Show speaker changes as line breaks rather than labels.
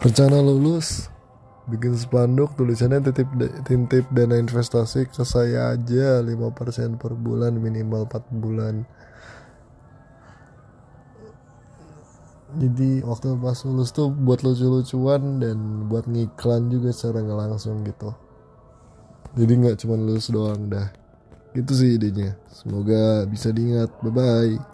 rencana lulus bikin spanduk tulisannya titip titip dana investasi ke saya aja 5% per bulan minimal 4 bulan. Jadi waktu pas lulus tuh buat lucu-lucuan dan buat ngiklan juga secara nggak langsung gitu. Jadi nggak cuma lulus doang dah. Gitu sih idenya. Semoga bisa diingat. Bye bye